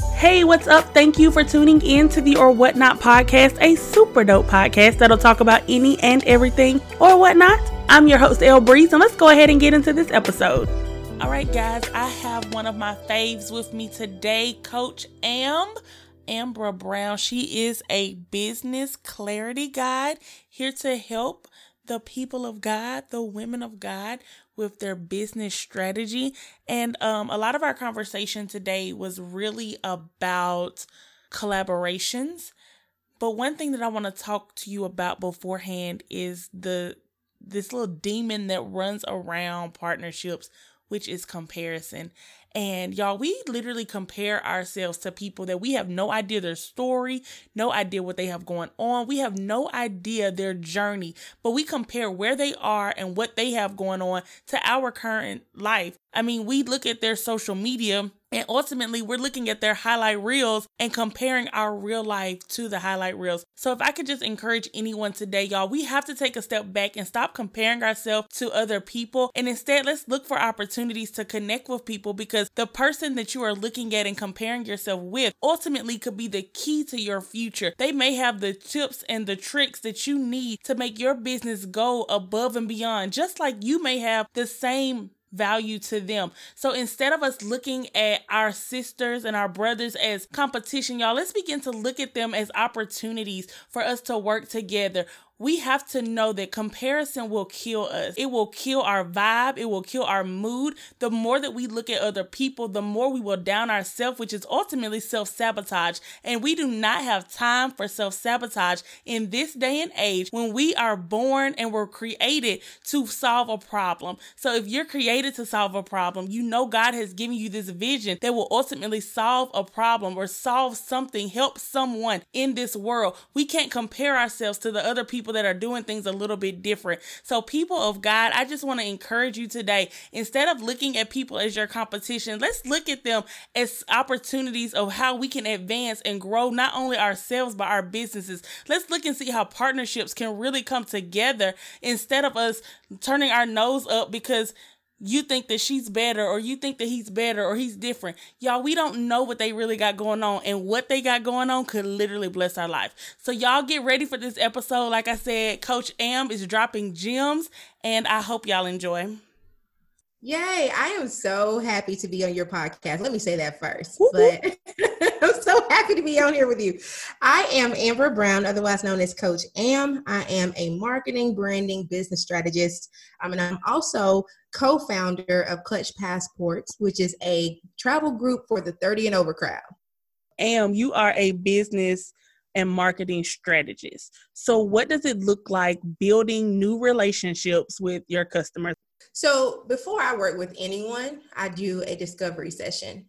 Hey, what's up? Thank you for tuning in to the Or Whatnot podcast, a super dope podcast that'll talk about any and everything or whatnot. I'm your host, El Breeze, and let's go ahead and get into this episode. All right, guys, I have one of my faves with me today, Coach Am. Amber Brown. She is a business clarity guide here to help the people of God, the women of God, with their business strategy. And um, a lot of our conversation today was really about collaborations. But one thing that I want to talk to you about beforehand is the this little demon that runs around partnerships, which is comparison. And y'all, we literally compare ourselves to people that we have no idea their story, no idea what they have going on. We have no idea their journey, but we compare where they are and what they have going on to our current life. I mean, we look at their social media and ultimately, we're looking at their highlight reels and comparing our real life to the highlight reels. So, if I could just encourage anyone today, y'all, we have to take a step back and stop comparing ourselves to other people. And instead, let's look for opportunities to connect with people because the person that you are looking at and comparing yourself with ultimately could be the key to your future. They may have the tips and the tricks that you need to make your business go above and beyond, just like you may have the same value to them. So instead of us looking at our sisters and our brothers as competition, y'all, let's begin to look at them as opportunities for us to work together we have to know that comparison will kill us. It will kill our vibe. It will kill our mood. The more that we look at other people, the more we will down ourselves, which is ultimately self sabotage. And we do not have time for self sabotage in this day and age when we are born and were created to solve a problem. So if you're created to solve a problem, you know God has given you this vision that will ultimately solve a problem or solve something, help someone in this world. We can't compare ourselves to the other people people that are doing things a little bit different. So, people of God, I just want to encourage you today instead of looking at people as your competition, let's look at them as opportunities of how we can advance and grow not only ourselves but our businesses. Let's look and see how partnerships can really come together instead of us turning our nose up because you think that she's better or you think that he's better or he's different. Y'all, we don't know what they really got going on and what they got going on could literally bless our life. So y'all get ready for this episode. Like I said, Coach Am is dropping gems and I hope y'all enjoy. Yay, I am so happy to be on your podcast. Let me say that first. But I'm so happy to be on here with you. I am Amber Brown, otherwise known as Coach Am. I am a marketing, branding, business strategist. Um, and I'm also co founder of Clutch Passports, which is a travel group for the 30 and over crowd. Am, you are a business and marketing strategist. So, what does it look like building new relationships with your customers? So before I work with anyone, I do a discovery session.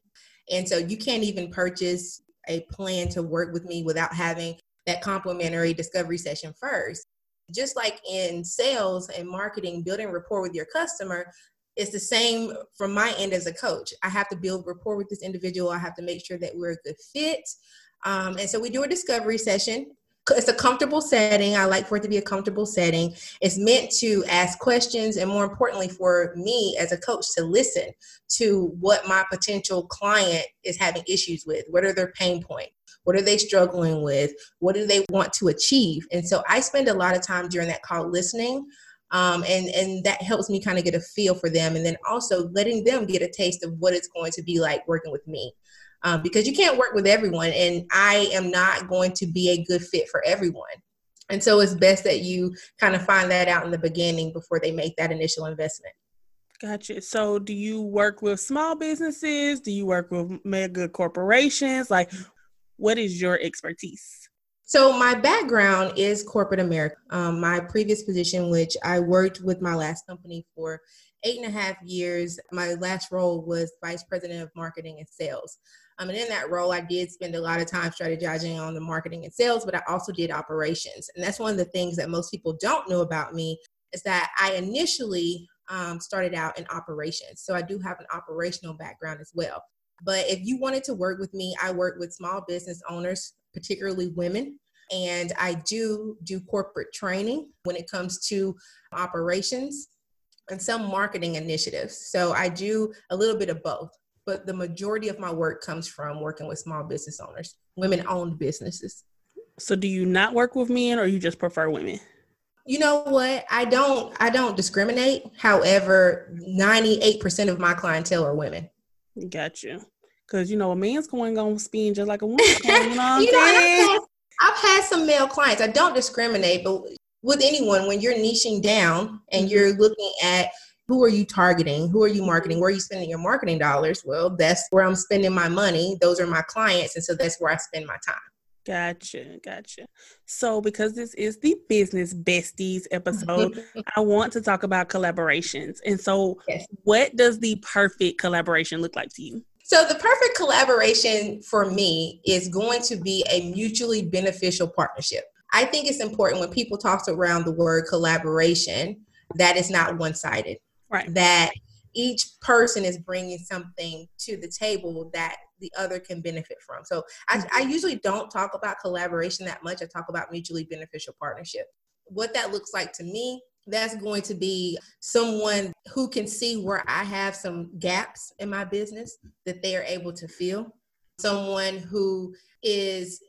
And so you can't even purchase a plan to work with me without having that complimentary discovery session first. Just like in sales and marketing, building rapport with your customer, it's the same from my end as a coach. I have to build rapport with this individual. I have to make sure that we're a good fit. Um, and so we do a discovery session it's a comfortable setting. I like for it to be a comfortable setting. It's meant to ask questions and more importantly for me as a coach to listen to what my potential client is having issues with. What are their pain points? What are they struggling with? What do they want to achieve? And so I spend a lot of time during that call listening. Um, and and that helps me kind of get a feel for them and then also letting them get a taste of what it's going to be like working with me um, because you can't work with everyone, and I am not going to be a good fit for everyone. And so it's best that you kind of find that out in the beginning before they make that initial investment. Gotcha. So, do you work with small businesses? Do you work with mega corporations? Like, what is your expertise? So, my background is corporate America. Um, my previous position, which I worked with my last company for eight and a half years, my last role was vice president of marketing and sales. Um, and in that role, I did spend a lot of time strategizing on the marketing and sales, but I also did operations. And that's one of the things that most people don't know about me is that I initially um, started out in operations. So I do have an operational background as well. But if you wanted to work with me, I work with small business owners, particularly women. And I do do corporate training when it comes to operations and some marketing initiatives. So I do a little bit of both. but the majority of my work comes from working with small business owners, women owned businesses. So do you not work with men or you just prefer women? You know what? I don't I don't discriminate. However, 98% of my clientele are women. Gotcha. Cause you know a man's going on spin just like a woman. you know, you know I've, had, I've had some male clients. I don't discriminate, but with anyone, when you're niching down and mm-hmm. you're looking at who are you targeting? Who are you marketing? Where are you spending your marketing dollars? Well, that's where I'm spending my money. Those are my clients. And so that's where I spend my time. Gotcha, gotcha. So, because this is the business besties episode, I want to talk about collaborations. And so, yes. what does the perfect collaboration look like to you? So, the perfect collaboration for me is going to be a mutually beneficial partnership. I think it's important when people talk around the word collaboration that it's not one sided. Right. That each person is bringing something to the table that the other can benefit from. So I, mm-hmm. I, usually don't talk about collaboration that much. I talk about mutually beneficial partnership. What that looks like to me, that's going to be someone who can see where I have some gaps in my business that they are able to fill. Someone who is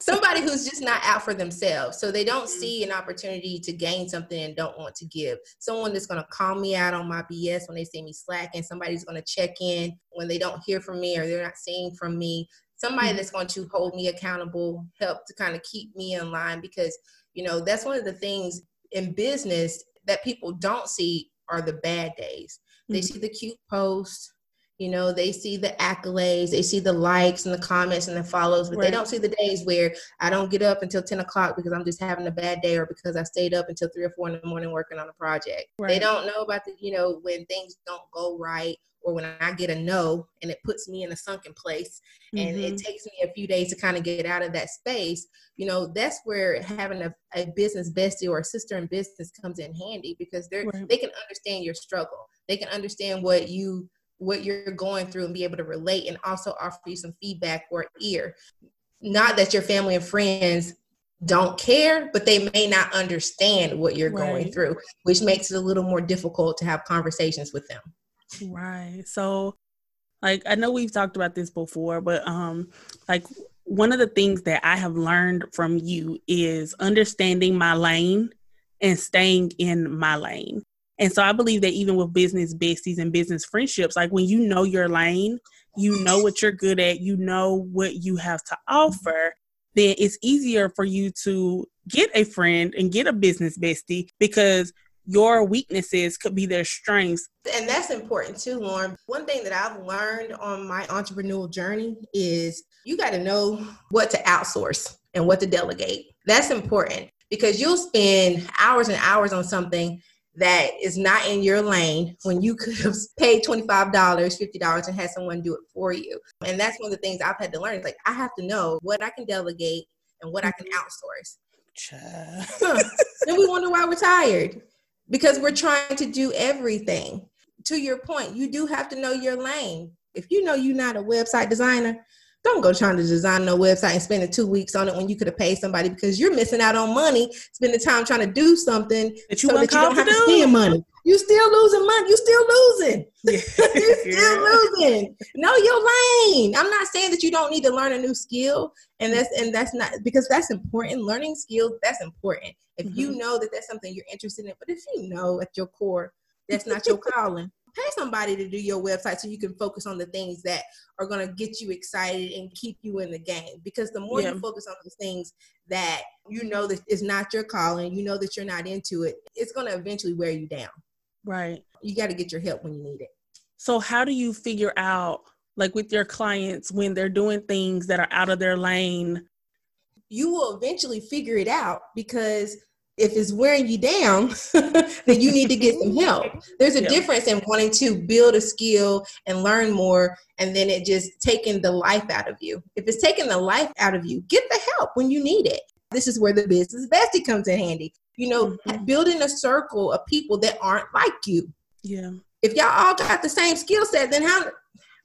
somebody who's just not out for themselves. So they don't mm-hmm. see an opportunity to gain something and don't want to give. Someone that's going to call me out on my BS when they see me slacking. Somebody's going to check in when they don't hear from me or they're not seeing from me. Somebody mm-hmm. that's going to hold me accountable, help to kind of keep me in line because, you know, that's one of the things in business that people don't see are the bad days. They mm-hmm. see the cute post, you know they see the accolades they see the likes and the comments and the follows but right. they don't see the days where i don't get up until 10 o'clock because i'm just having a bad day or because i stayed up until 3 or 4 in the morning working on a project right. they don't know about the you know when things don't go right or when i get a no and it puts me in a sunken place and mm-hmm. it takes me a few days to kind of get out of that space you know that's where having a, a business bestie or a sister in business comes in handy because they're right. they can understand your struggle they can understand what you what you're going through and be able to relate and also offer you some feedback or ear. Not that your family and friends don't care, but they may not understand what you're right. going through, which makes it a little more difficult to have conversations with them. Right. So like I know we've talked about this before, but um like one of the things that I have learned from you is understanding my lane and staying in my lane. And so I believe that even with business besties and business friendships, like when you know your lane, you know what you're good at, you know what you have to offer, then it's easier for you to get a friend and get a business bestie because your weaknesses could be their strengths. And that's important too, Lauren. One thing that I've learned on my entrepreneurial journey is you got to know what to outsource and what to delegate. That's important because you'll spend hours and hours on something that is not in your lane when you could have paid $25, $50 and had someone do it for you. And that's one of the things I've had to learn. It's like I have to know what I can delegate and what I can mm-hmm. outsource. then we wonder why we're tired because we're trying to do everything. To your point, you do have to know your lane. If you know you're not a website designer, don't go trying to design no website and spending two weeks on it when you could have paid somebody because you're missing out on money, spending time trying to do something that you, so that you don't have to, spend money. You still losing money. You still losing. you still losing. Know your lane. I'm not saying that you don't need to learn a new skill, and that's and that's not because that's important. Learning skills that's important. If mm-hmm. you know that that's something you're interested in, but if you know at your core that's not your calling, pay somebody to do your website so you can focus on the things that are going to get you excited and keep you in the game. Because the more yeah. you focus on those things that you know that is not your calling you know that you're not into it it's going to eventually wear you down. Right. You got to get your help when you need it. So how do you figure out like with your clients when they're doing things that are out of their lane? You will eventually figure it out because if it's wearing you down, then you need to get some help. There's a yeah. difference in wanting to build a skill and learn more, and then it just taking the life out of you. If it's taking the life out of you, get the help when you need it. This is where the business bestie comes in handy. You know, mm-hmm. building a circle of people that aren't like you. Yeah. If y'all all got the same skill set, then how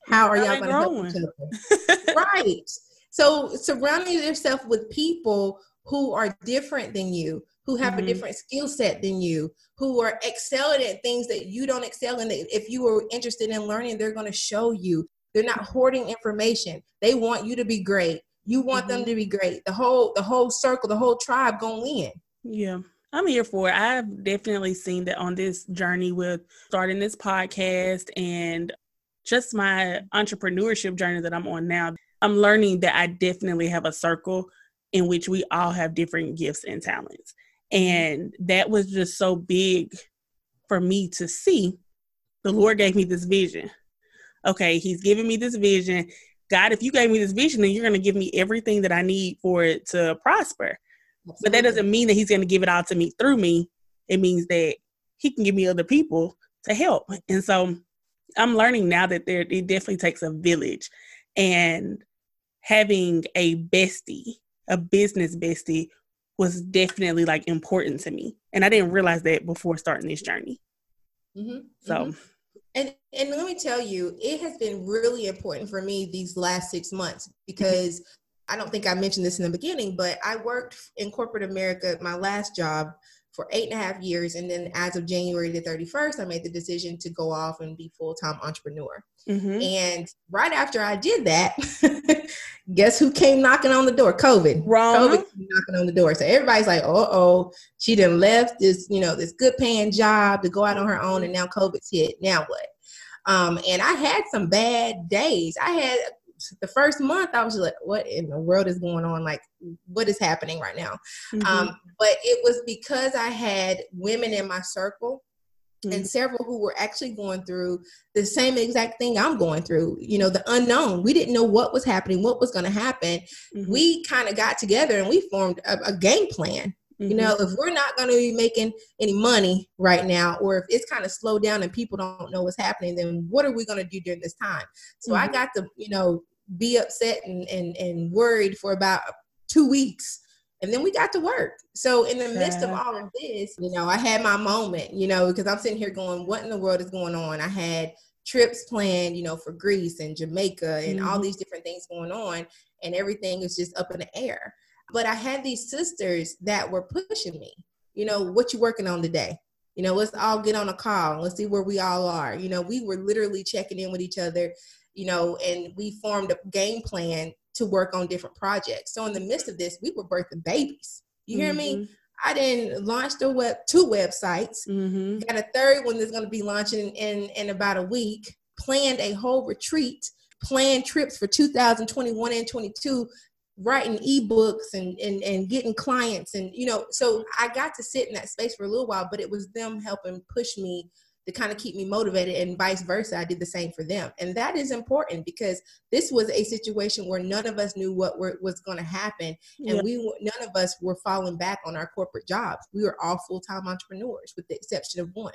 how are y'all going to help each other? right. So surrounding yourself with people who are different than you, who have mm-hmm. a different skill set than you, who are excelling at things that you don't excel in. If you are interested in learning, they're going to show you. They're not hoarding information. They want you to be great. You want mm-hmm. them to be great. The whole the whole circle, the whole tribe gonna win. Yeah. I'm here for it. I've definitely seen that on this journey with starting this podcast and just my entrepreneurship journey that I'm on now. I'm learning that I definitely have a circle in which we all have different gifts and talents. And that was just so big for me to see. The Lord gave me this vision. Okay, He's giving me this vision. God, if you gave me this vision, then you're going to give me everything that I need for it to prosper. Absolutely. But that doesn't mean that He's going to give it all to me through me. It means that He can give me other people to help. And so I'm learning now that there it definitely takes a village. And having a bestie, a business bestie, was definitely like important to me. And I didn't realize that before starting this journey. Mm-hmm. So mm-hmm. And and let me tell you, it has been really important for me these last six months because I don't think I mentioned this in the beginning, but I worked in corporate America, my last job for eight and a half years. And then as of January the 31st, I made the decision to go off and be full-time entrepreneur. Mm-hmm. And right after I did that, guess who came knocking on the door? COVID. Wrong. COVID knocking on the door. So everybody's like, oh, oh, she done left this, you know, this good paying job to go out on her own. And now COVID's hit. Now what? Um, and I had some bad days. I had the first month I was like, what in the world is going on? Like, what is happening right now? Mm-hmm. Um, but it was because I had women in my circle mm-hmm. and several who were actually going through the same exact thing I'm going through, you know, the unknown. We didn't know what was happening, what was going to happen. Mm-hmm. We kind of got together and we formed a, a game plan. Mm-hmm. You know, if we're not going to be making any money right now, or if it's kind of slowed down and people don't know what's happening, then what are we going to do during this time? So I mm-hmm. got to, you know, be upset and, and, and worried for about two weeks. And then we got to work. So in the midst of all of this, you know, I had my moment, you know, because I'm sitting here going, what in the world is going on? I had trips planned, you know, for Greece and Jamaica and mm-hmm. all these different things going on. And everything is just up in the air. But I had these sisters that were pushing me, you know, what you working on today? You know, let's all get on a call. Let's see where we all are. You know, we were literally checking in with each other you know, and we formed a game plan to work on different projects. So in the midst of this, we were birthing babies. You hear mm-hmm. me? I didn't launch the web two websites. Mm-hmm. Got a third one that's going to be launching in in about a week. Planned a whole retreat. Planned trips for 2021 and 22. Writing ebooks and and and getting clients and you know. So I got to sit in that space for a little while, but it was them helping push me to kind of keep me motivated and vice versa i did the same for them. And that is important because this was a situation where none of us knew what were, was going to happen. And we none of us were falling back on our corporate jobs. We were all full-time entrepreneurs with the exception of one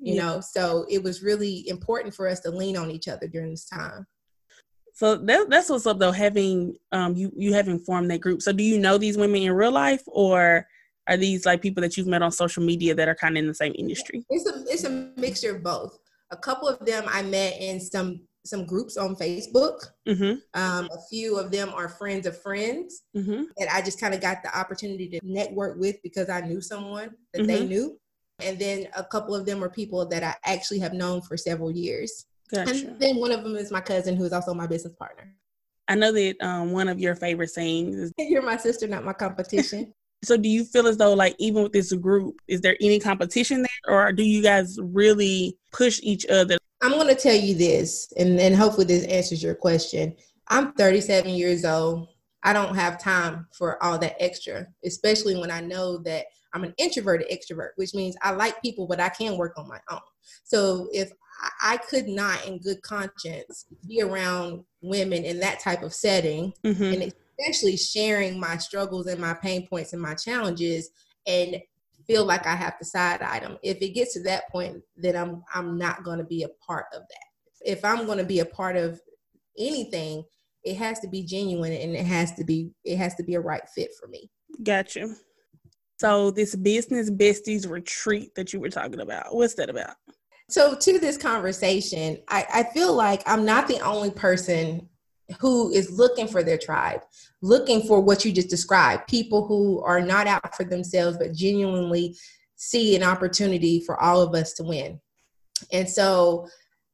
you yeah. know? So it was really important for us to lean on each other during this time. So that, that's what's up though having um you you having formed that group. So do you know these women in real life or are these like people that you've met on social media that are kind of in the same industry? It's a it's a mixture of both. A couple of them I met in some some groups on Facebook. Mm-hmm. Um, a few of them are friends of friends mm-hmm. that I just kind of got the opportunity to network with because I knew someone that mm-hmm. they knew. And then a couple of them are people that I actually have known for several years. Gotcha. And then one of them is my cousin, who is also my business partner. I know that um, one of your favorite sayings is "You're my sister, not my competition." So do you feel as though like even with this group, is there any competition there or do you guys really push each other? I'm gonna tell you this, and, and hopefully this answers your question. I'm 37 years old. I don't have time for all that extra, especially when I know that I'm an introverted extrovert, which means I like people, but I can work on my own. So if I could not, in good conscience, be around women in that type of setting, mm-hmm. and especially sharing my struggles and my pain points and my challenges and feel like I have to side item. If it gets to that point, then I'm I'm not going to be a part of that. If I'm going to be a part of anything, it has to be genuine and it has to be it has to be a right fit for me. Gotcha. So this business besties retreat that you were talking about, what's that about? So to this conversation, I, I feel like I'm not the only person who is looking for their tribe, looking for what you just described people who are not out for themselves, but genuinely see an opportunity for all of us to win. And so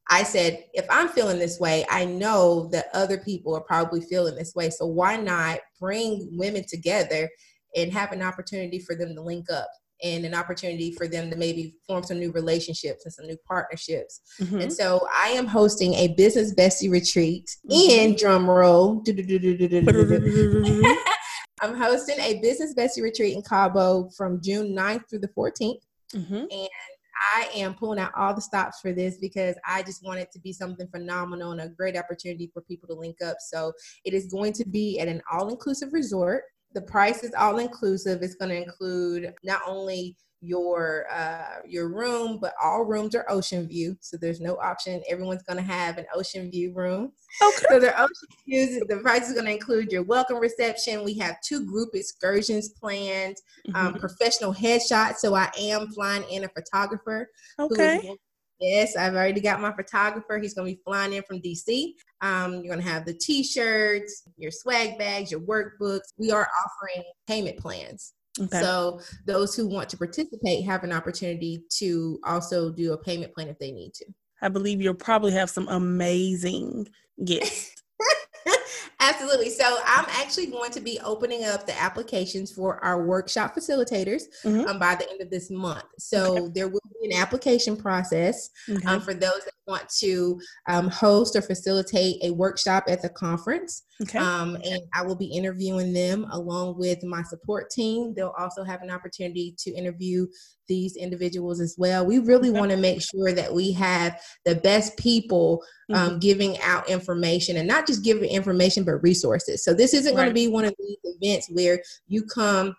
I said, if I'm feeling this way, I know that other people are probably feeling this way. So why not bring women together and have an opportunity for them to link up and an opportunity for them to maybe form some new relationships and some new partnerships. Mm-hmm. And so I am hosting a business bestie retreat mm-hmm. in drum roll. I'm hosting a business bestie retreat in Cabo from June 9th through the 14th. Mm-hmm. And I am pulling out all the stops for this because I just want it to be something phenomenal and a great opportunity for people to link up. So it is going to be at an all inclusive resort. The price is all inclusive. It's going to include not only your uh, your room, but all rooms are ocean view, so there's no option. Everyone's going to have an ocean view room. Okay. So their ocean views. The price is going to include your welcome reception. We have two group excursions planned, um, mm-hmm. um, professional headshots. So I am flying in a photographer. Okay. Yes, I've already got my photographer. He's going to be flying in from DC. Um, you're going to have the t-shirts, your swag bags, your workbooks. We are offering payment plans. Okay. So those who want to participate have an opportunity to also do a payment plan if they need to. I believe you'll probably have some amazing gifts. Absolutely. So I'm actually going to be opening up the applications for our workshop facilitators mm-hmm. um, by the end of this month. So okay. there will be an application process um, okay. um, for those that want to um, host or facilitate a workshop at the conference. Okay. Um, and I will be interviewing them along with my support team. They'll also have an opportunity to interview these individuals as well. We really okay. want to make sure that we have the best people um, mm-hmm. giving out information and not just giving information, but resources. So this isn't right. going to be one of these events where you come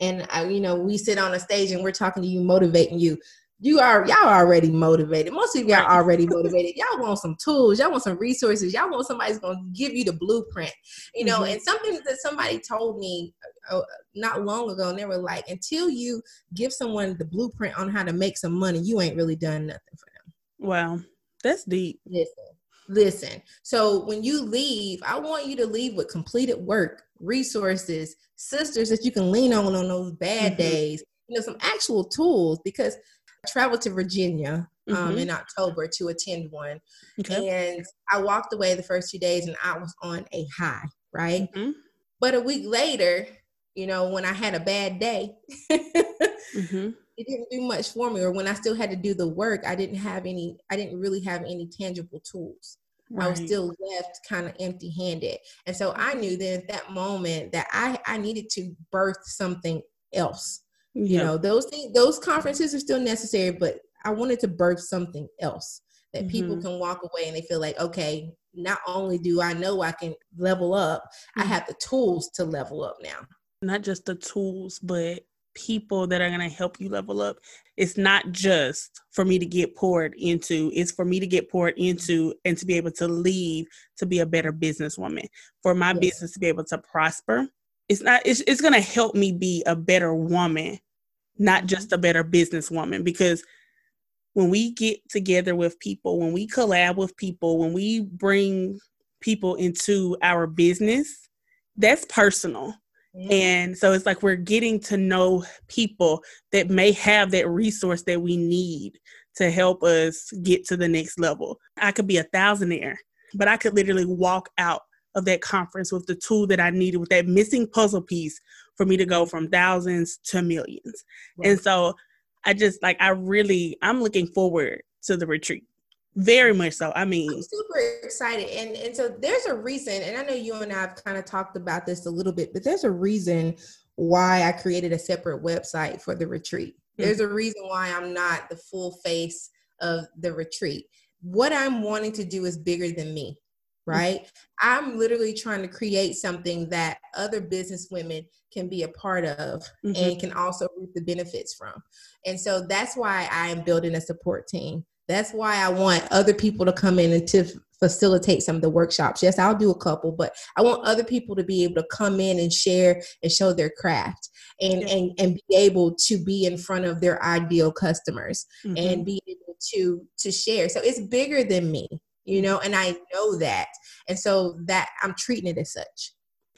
and uh, you know we sit on a stage and we're talking to you, motivating you you are y'all already motivated. Most of y'all right. already motivated. Y'all want some tools, y'all want some resources, y'all want somebody's gonna give you the blueprint. You know, mm-hmm. and something that somebody told me uh, not long ago, and they were like, until you give someone the blueprint on how to make some money, you ain't really done nothing for them. Wow, that's deep. Listen, listen. So when you leave, I want you to leave with completed work, resources, sisters that you can lean on on those bad mm-hmm. days. You know, some actual tools because traveled to Virginia um, mm-hmm. in October to attend one. Okay. And I walked away the first two days and I was on a high, right? Mm-hmm. But a week later, you know, when I had a bad day, mm-hmm. it didn't do much for me. Or when I still had to do the work, I didn't have any, I didn't really have any tangible tools. Right. I was still left kind of empty handed. And so I knew then at that moment that I, I needed to birth something else you know those things those conferences are still necessary but i wanted to birth something else that mm-hmm. people can walk away and they feel like okay not only do i know i can level up mm-hmm. i have the tools to level up now not just the tools but people that are going to help you level up it's not just for me to get poured into it's for me to get poured into and to be able to leave to be a better businesswoman for my yes. business to be able to prosper it's not it's, it's going to help me be a better woman not just a better businesswoman because when we get together with people, when we collab with people, when we bring people into our business, that's personal. Mm-hmm. And so it's like we're getting to know people that may have that resource that we need to help us get to the next level. I could be a thousandaire, but I could literally walk out of that conference with the tool that I needed, with that missing puzzle piece for me to go from thousands to millions. Right. And so I just like, I really, I'm looking forward to the retreat. Very much so. I mean, I'm super excited. And and so there's a reason, and I know you and I have kind of talked about this a little bit, but there's a reason why I created a separate website for the retreat. Mm-hmm. There's a reason why I'm not the full face of the retreat. What I'm wanting to do is bigger than me. Mm-hmm. right? Mm-hmm. I'm literally trying to create something that other business women can be a part of mm-hmm. and can also reap the benefits from. And so that's why I am building a support team. That's why I want other people to come in and to facilitate some of the workshops. Yes, I'll do a couple, but I want other people to be able to come in and share and show their craft and yeah. and, and be able to be in front of their ideal customers mm-hmm. and be able to to share. So it's bigger than me you know, and I know that. And so that I'm treating it as such.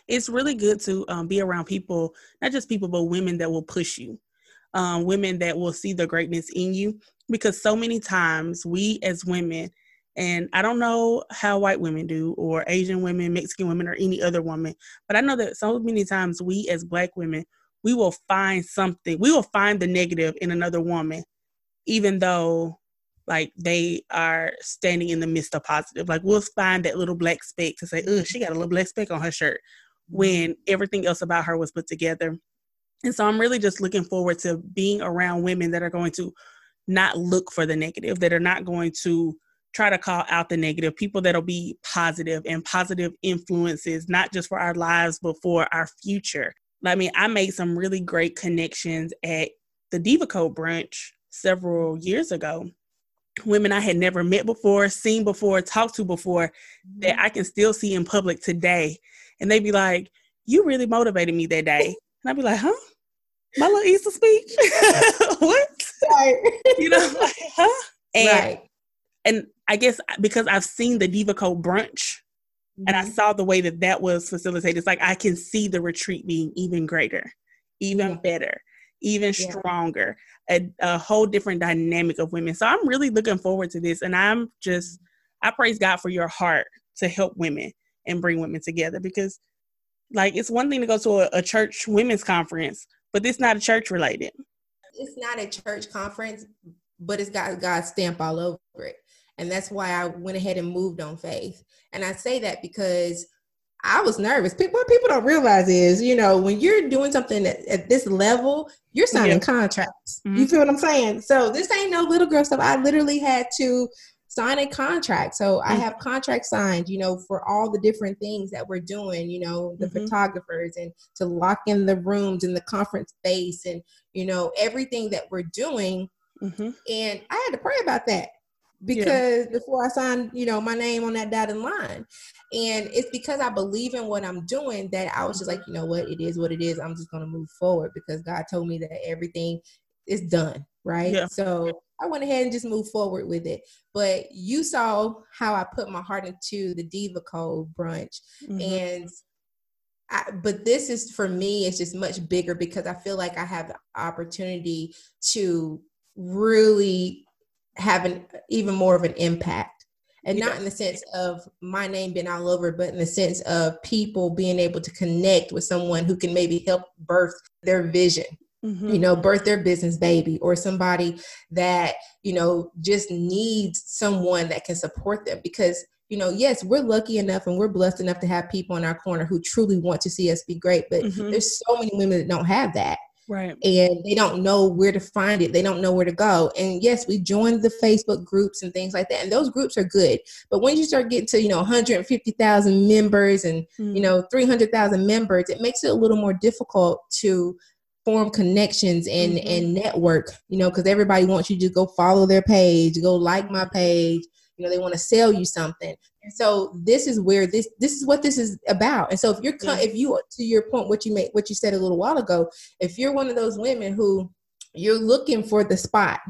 It's really good to um, be around people, not just people, but women that will push you, um, women that will see the greatness in you. Because so many times we as women And I don't know how white women do, or Asian women, Mexican women, or any other woman, but I know that so many times we as Black women, we will find something, we will find the negative in another woman, even though like they are standing in the midst of positive. Like we'll find that little black speck to say, oh, she got a little black speck on her shirt when everything else about her was put together. And so I'm really just looking forward to being around women that are going to not look for the negative, that are not going to try to call out the negative, people that'll be positive and positive influences, not just for our lives, but for our future. I mean, I made some really great connections at the Diva Code brunch several years ago. Women I had never met before, seen before, talked to before, that mm-hmm. I can still see in public today. And they'd be like, You really motivated me that day. And I'd be like, Huh? My little Easter speech? what? Right. you know, like, huh? And, right. and I guess because I've seen the Diva Code brunch mm-hmm. and I mm-hmm. saw the way that that was facilitated, it's like I can see the retreat being even greater, even yeah. better, even yeah. stronger, a, a whole different dynamic of women. So I'm really looking forward to this. And I'm just, I praise God for your heart to help women and bring women together because like it's one thing to go to a, a church women's conference, but it's not a church related. It's not a church conference, but it's got God's stamp all over it. And that's why I went ahead and moved on faith. And I say that because I was nervous. People, what people don't realize is, you know, when you're doing something at, at this level, you're signing yeah. contracts. Mm-hmm. You feel what I'm saying? So this ain't no little girl stuff. I literally had to sign a contract. So mm-hmm. I have contracts signed, you know, for all the different things that we're doing, you know, the mm-hmm. photographers and to lock in the rooms and the conference space and, you know, everything that we're doing. Mm-hmm. And I had to pray about that because yeah. before I signed, you know, my name on that dotted line. And it's because I believe in what I'm doing that I was just like, you know what, it is what it is. I'm just going to move forward because God told me that everything is done. Right. Yeah. So I went ahead and just moved forward with it. But you saw how I put my heart into the Diva Code brunch. Mm-hmm. And I, but this is for me, it's just much bigger because I feel like I have the opportunity to really have an even more of an impact and not in the sense of my name being all over but in the sense of people being able to connect with someone who can maybe help birth their vision mm-hmm. you know birth their business baby or somebody that you know just needs someone that can support them because you know yes we're lucky enough and we're blessed enough to have people in our corner who truly want to see us be great but mm-hmm. there's so many women that don't have that Right. And they don't know where to find it. They don't know where to go. And yes, we joined the Facebook groups and things like that. And those groups are good. But when you start getting to, you know, 150,000 members and, mm. you know, 300,000 members, it makes it a little more difficult to form connections and mm-hmm. and network, you know, because everybody wants you to go follow their page, go like my page, you know they want to sell you something. And so this is where this this is what this is about. And so if you're yeah. if you to your point what you made what you said a little while ago if you're one of those women who you're looking for the spot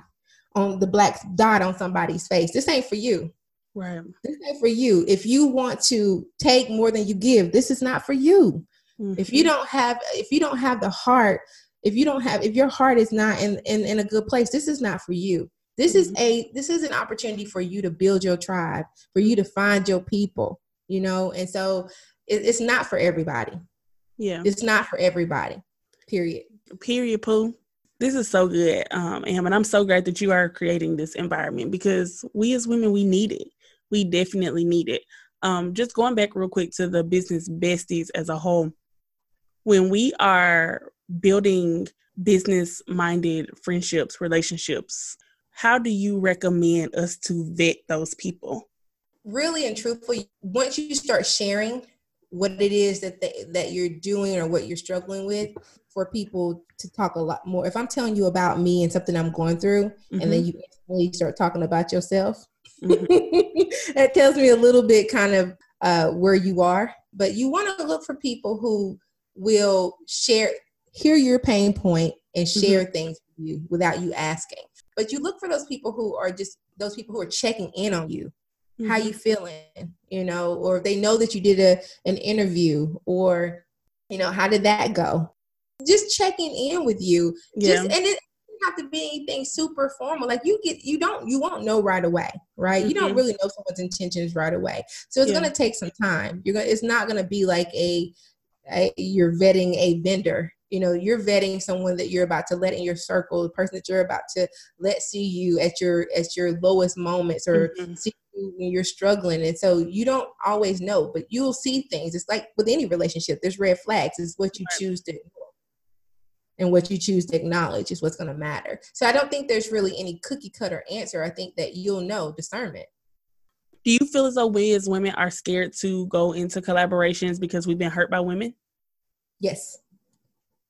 on the black dot on somebody's face this ain't for you. Right. This ain't for you. If you want to take more than you give this is not for you. Mm-hmm. if you don't have if you don't have the heart if you don't have if your heart is not in, in in a good place this is not for you this is mm-hmm. a this is an opportunity for you to build your tribe, for you to find your people, you know, and so it, it's not for everybody. Yeah. It's not for everybody. Period. Period, Pooh. This is so good. Um, Am, and I'm so glad that you are creating this environment because we as women, we need it. We definitely need it. Um, just going back real quick to the business besties as a whole, when we are building business minded friendships, relationships, how do you recommend us to vet those people? Really and truthfully, once you start sharing what it is that they, that you're doing or what you're struggling with, for people to talk a lot more. If I'm telling you about me and something I'm going through, mm-hmm. and then mm-hmm. you start talking about yourself, mm-hmm. that tells me a little bit kind of uh, where you are. But you want to look for people who will share, hear your pain point, and share mm-hmm. things with you without you asking. But you look for those people who are just those people who are checking in on you. Mm-hmm. How you feeling? You know, or if they know that you did a an interview or you know, how did that go? Just checking in with you. Yeah. Just and it doesn't have to be anything super formal. Like you get, you don't, you won't know right away, right? Mm-hmm. You don't mm-hmm. really know someone's intentions right away. So it's yeah. going to take some time. You're going to, it's not going to be like a, a, you're vetting a vendor. You know, you're vetting someone that you're about to let in your circle, the person that you're about to let see you at your at your lowest moments or mm-hmm. see you when you're struggling. And so you don't always know, but you'll see things. It's like with any relationship, there's red flags. It's what you right. choose to and what you choose to acknowledge is what's going to matter. So I don't think there's really any cookie cutter answer. I think that you'll know discernment. Do you feel as though we as women are scared to go into collaborations because we've been hurt by women? Yes.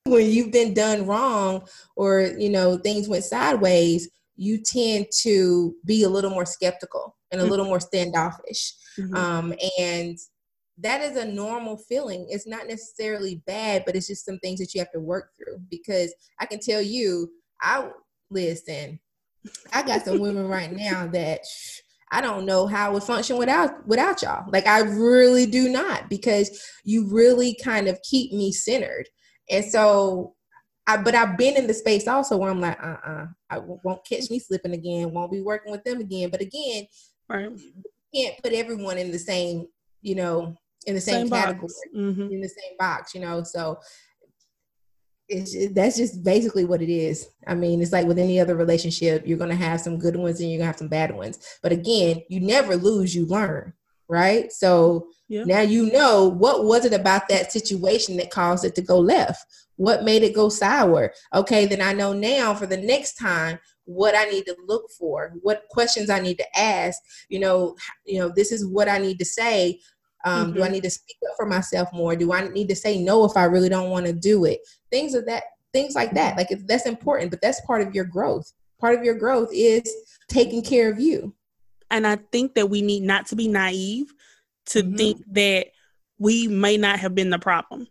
When you've been done wrong or, you know, things went sideways, you tend to be a little more skeptical and a mm-hmm. little more standoffish. Mm-hmm. Um, and that is a normal feeling. It's not necessarily bad, but it's just some things that you have to work through. Because I can tell you, I listen. I got some women right now that I don't know how would function without without y'all. Like I really do not because you really kind of keep me centered. And so I, but I've been in the space also where I'm like, uh uh-uh, uh I won't catch me slipping again, won't be working with them again. But again, right. can't put everyone in the same, you know, in the same, same category, mm-hmm. in the same box, you know. So it's that's just basically what it is. I mean, it's like with any other relationship, you're gonna have some good ones and you're gonna have some bad ones. But again, you never lose, you learn, right? So yeah. now you know what was it about that situation that caused it to go left? What made it go sour? Okay, then I know now for the next time what I need to look for, what questions I need to ask. You know, you know, this is what I need to say um, mm-hmm. Do I mm-hmm. need to speak up for myself more? Do I need to say no if I really don't want to do it? Things of that, things like that. Like that's important, but that's part of your growth. Part of your growth is taking care of you. And I think that we need not to be naive to mm-hmm. think that we may not have been the problem.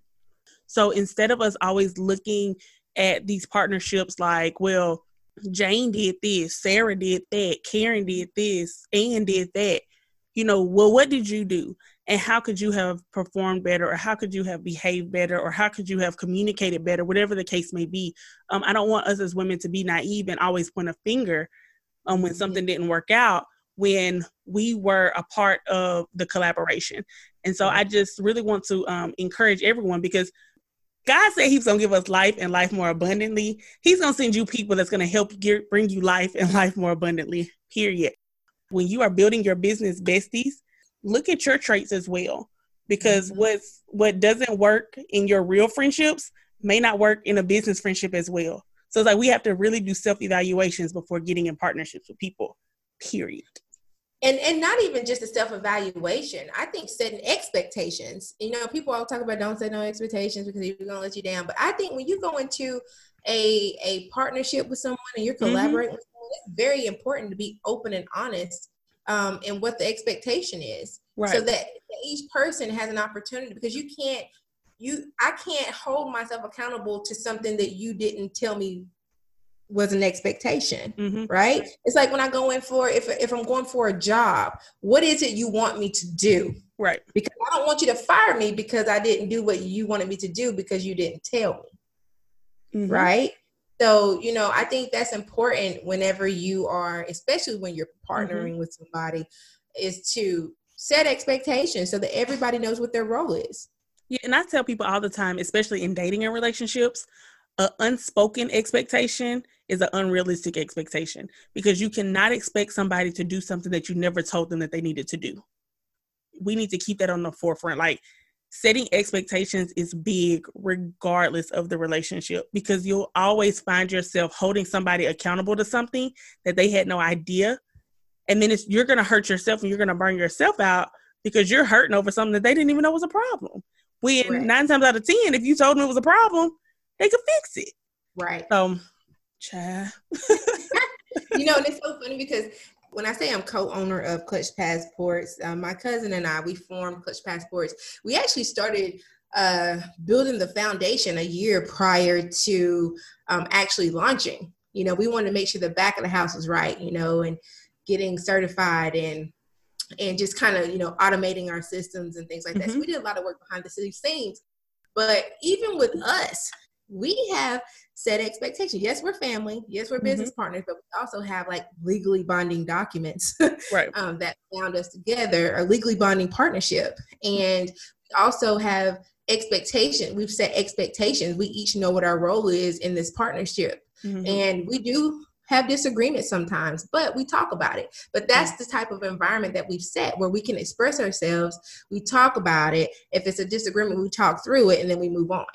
So instead of us always looking at these partnerships like, well, Jane did this, Sarah did that, Karen did this, Ann did that. You know, well, what did you do? and how could you have performed better or how could you have behaved better or how could you have communicated better whatever the case may be um, i don't want us as women to be naive and always point a finger um, when something didn't work out when we were a part of the collaboration. And so i just really want to um, encourage everyone because god said he's going to give us life and life more abundantly. He's going to send you people that's going to help get, bring you life and life more abundantly period. When you are building your business besties look at your traits as well because mm-hmm. what's what doesn't work in your real friendships may not work in a business friendship as well. So it's like we have to really do self evaluations before getting in partnerships with people period and and not even just a self evaluation i think setting expectations you know people all talk about don't set no expectations because he's gonna let you down but i think when you go into a a partnership with someone and you're mm-hmm. collaborating mm-hmm. with someone, it's very important to be open and honest um, and what the expectation is right. so that each person has an opportunity because you can't you i can't hold myself accountable to something that you didn't tell me was an expectation mm-hmm. right it's like when i go in for if, if i'm going for a job what is it you want me to do right because i don't want you to fire me because i didn't do what you wanted me to do because you didn't tell me mm-hmm. right so, you know, I think that's important whenever you are, especially when you're partnering mm-hmm. with somebody, is to set expectations so that everybody knows what their role is. Yeah, and I tell people all the time, especially in dating and relationships, an unspoken expectation is an unrealistic expectation because you cannot expect somebody to do something that you never told them that they needed to do. We need to keep that on the forefront. Like setting expectations is big regardless of the relationship because you'll always find yourself holding somebody accountable to something that they had no idea and then it's you're going to hurt yourself and you're going to burn yourself out because you're hurting over something that they didn't even know was a problem when right. nine times out of ten if you told them it was a problem they could fix it right um child you know and it's so funny because when I say I'm co-owner of Clutch Passports, uh, my cousin and I we formed Clutch Passports. We actually started uh, building the foundation a year prior to um, actually launching. You know, we wanted to make sure the back of the house was right. You know, and getting certified and and just kind of you know automating our systems and things like that. Mm-hmm. So we did a lot of work behind the scenes. But even with us, we have set expectations. Yes, we're family. Yes, we're business mm-hmm. partners, but we also have like legally binding documents right. um, that bound us together, a legally binding partnership. And we also have expectation. We've set expectations. We each know what our role is in this partnership. Mm-hmm. And we do have disagreements sometimes, but we talk about it. But that's the type of environment that we've set where we can express ourselves. We talk about it. If it's a disagreement, we talk through it and then we move on.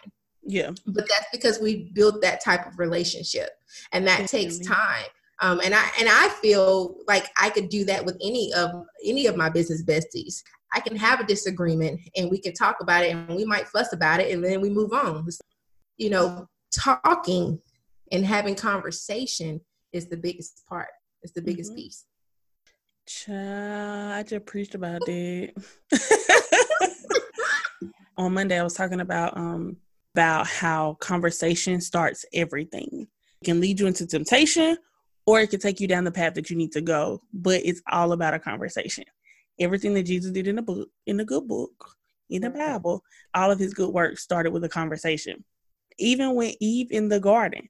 Yeah. But that's because we built that type of relationship and that Definitely. takes time. Um, and I and I feel like I could do that with any of any of my business besties. I can have a disagreement and we can talk about it and we might fuss about it and then we move on. You know, talking and having conversation is the biggest part. It's the biggest mm-hmm. piece. Child, I just preached about it. On Monday, I was talking about um about how conversation starts everything. It can lead you into temptation or it can take you down the path that you need to go, but it's all about a conversation. Everything that Jesus did in the book, in the good book, in the Bible, all of his good work started with a conversation. Even when Eve in the garden,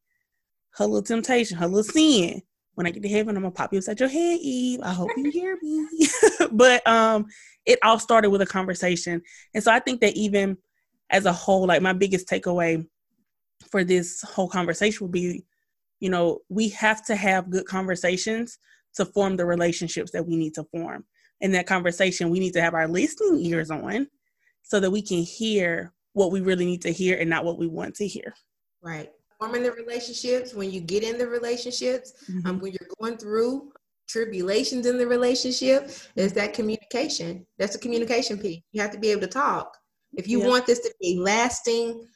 her little temptation, her little sin. When I get to heaven, I'm gonna pop you upside your head, Eve. I hope you hear me. but um, it all started with a conversation, and so I think that even as a whole, like my biggest takeaway for this whole conversation would be, you know, we have to have good conversations to form the relationships that we need to form. In that conversation, we need to have our listening ears on so that we can hear what we really need to hear and not what we want to hear. Right forming the relationships, when you get in the relationships, um, mm-hmm. um, when you're going through tribulations in the relationship, is that communication. That's a communication piece. You have to be able to talk. If you want this to be lasting,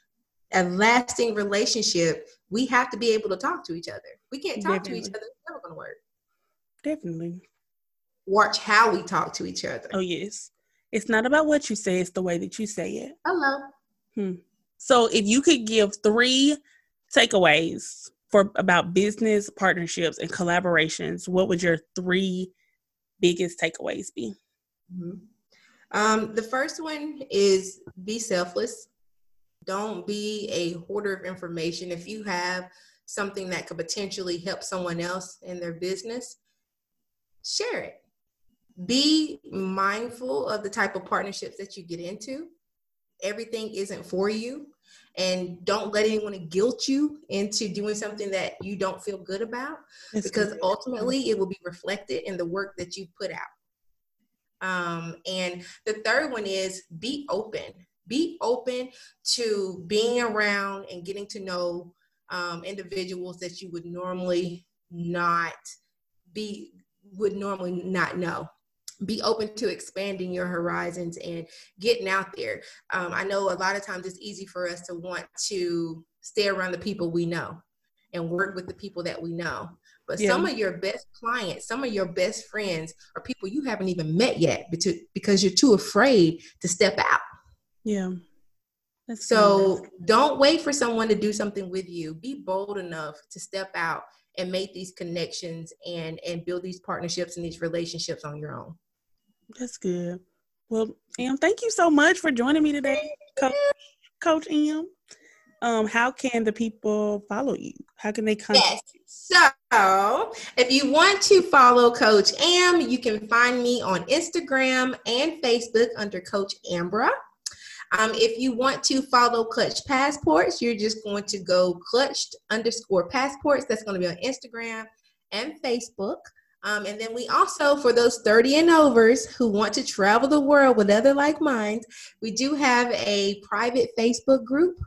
a lasting relationship, we have to be able to talk to each other. We can't talk Definitely. to each other. It's never going to work. Definitely. Watch how we talk to each other. Oh, yes. It's not about what you say, it's the way that you say it. Hello. Hmm. So, if you could give three takeaways for about business partnerships and collaborations, what would your three biggest takeaways be? Mm-hmm. Um, the first one is be selfless. Don't be a hoarder of information. If you have something that could potentially help someone else in their business, share it. Be mindful of the type of partnerships that you get into. Everything isn't for you and don't let anyone guilt you into doing something that you don't feel good about That's because good. ultimately it will be reflected in the work that you put out um, and the third one is be open be open to being around and getting to know um, individuals that you would normally not be would normally not know be open to expanding your horizons and getting out there. Um, I know a lot of times it's easy for us to want to stay around the people we know and work with the people that we know. But yeah. some of your best clients, some of your best friends are people you haven't even met yet because you're too afraid to step out. Yeah. That's so nice. don't wait for someone to do something with you. Be bold enough to step out and make these connections and and build these partnerships and these relationships on your own. That's good. Well, Em, thank you so much for joining me today, Coach, Coach Em. Um, how can the people follow you? How can they contact yes. you? So, if you want to follow Coach Am, you can find me on Instagram and Facebook under Coach Amber. Um, if you want to follow Clutch Passports, you're just going to go clutched underscore passports. That's going to be on Instagram and Facebook. Um, and then we also, for those 30 and overs who want to travel the world with other like minds, we do have a private Facebook group,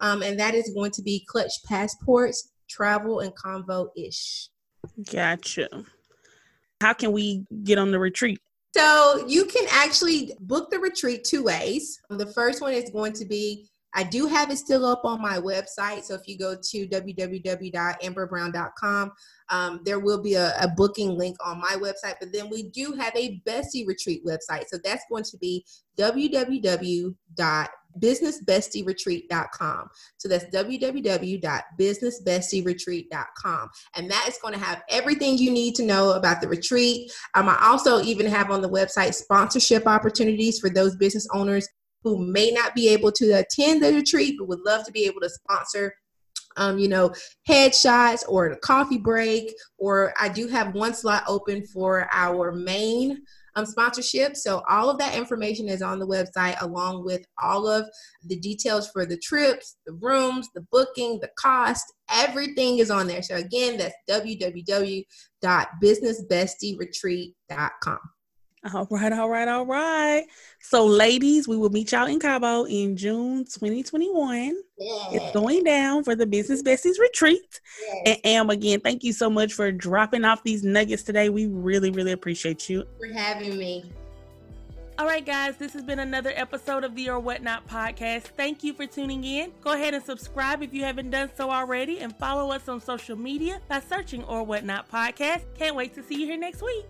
um, and that is going to be Clutch Passports Travel and Convo ish. Gotcha. How can we get on the retreat? So you can actually book the retreat two ways. The first one is going to be I do have it still up on my website. So if you go to www.amberbrown.com, um, there will be a, a, booking link on my website. But then we do have a Bestie Retreat website. So that's going to be www.businessbestieretreat.com. So that's www.businessbestieretreat.com. And that is going to have everything you need to know about the retreat. Um, I also even have on the website sponsorship opportunities for those business owners who may not be able to attend the retreat but would love to be able to sponsor um, you know, headshots or a coffee break, or I do have one slot open for our main um, sponsorship. So all of that information is on the website, along with all of the details for the trips, the rooms, the booking, the cost. Everything is on there. So again, that's www.businessbestieretreat.com. All right, all right, all right. So, ladies, we will meet y'all in Cabo in June 2021. Yes. It's going down for the Business Besties Retreat. Yes. And Am, again, thank you so much for dropping off these nuggets today. We really, really appreciate you. For having me. All right, guys, this has been another episode of the Or Whatnot podcast. Thank you for tuning in. Go ahead and subscribe if you haven't done so already, and follow us on social media by searching Or Whatnot podcast. Can't wait to see you here next week.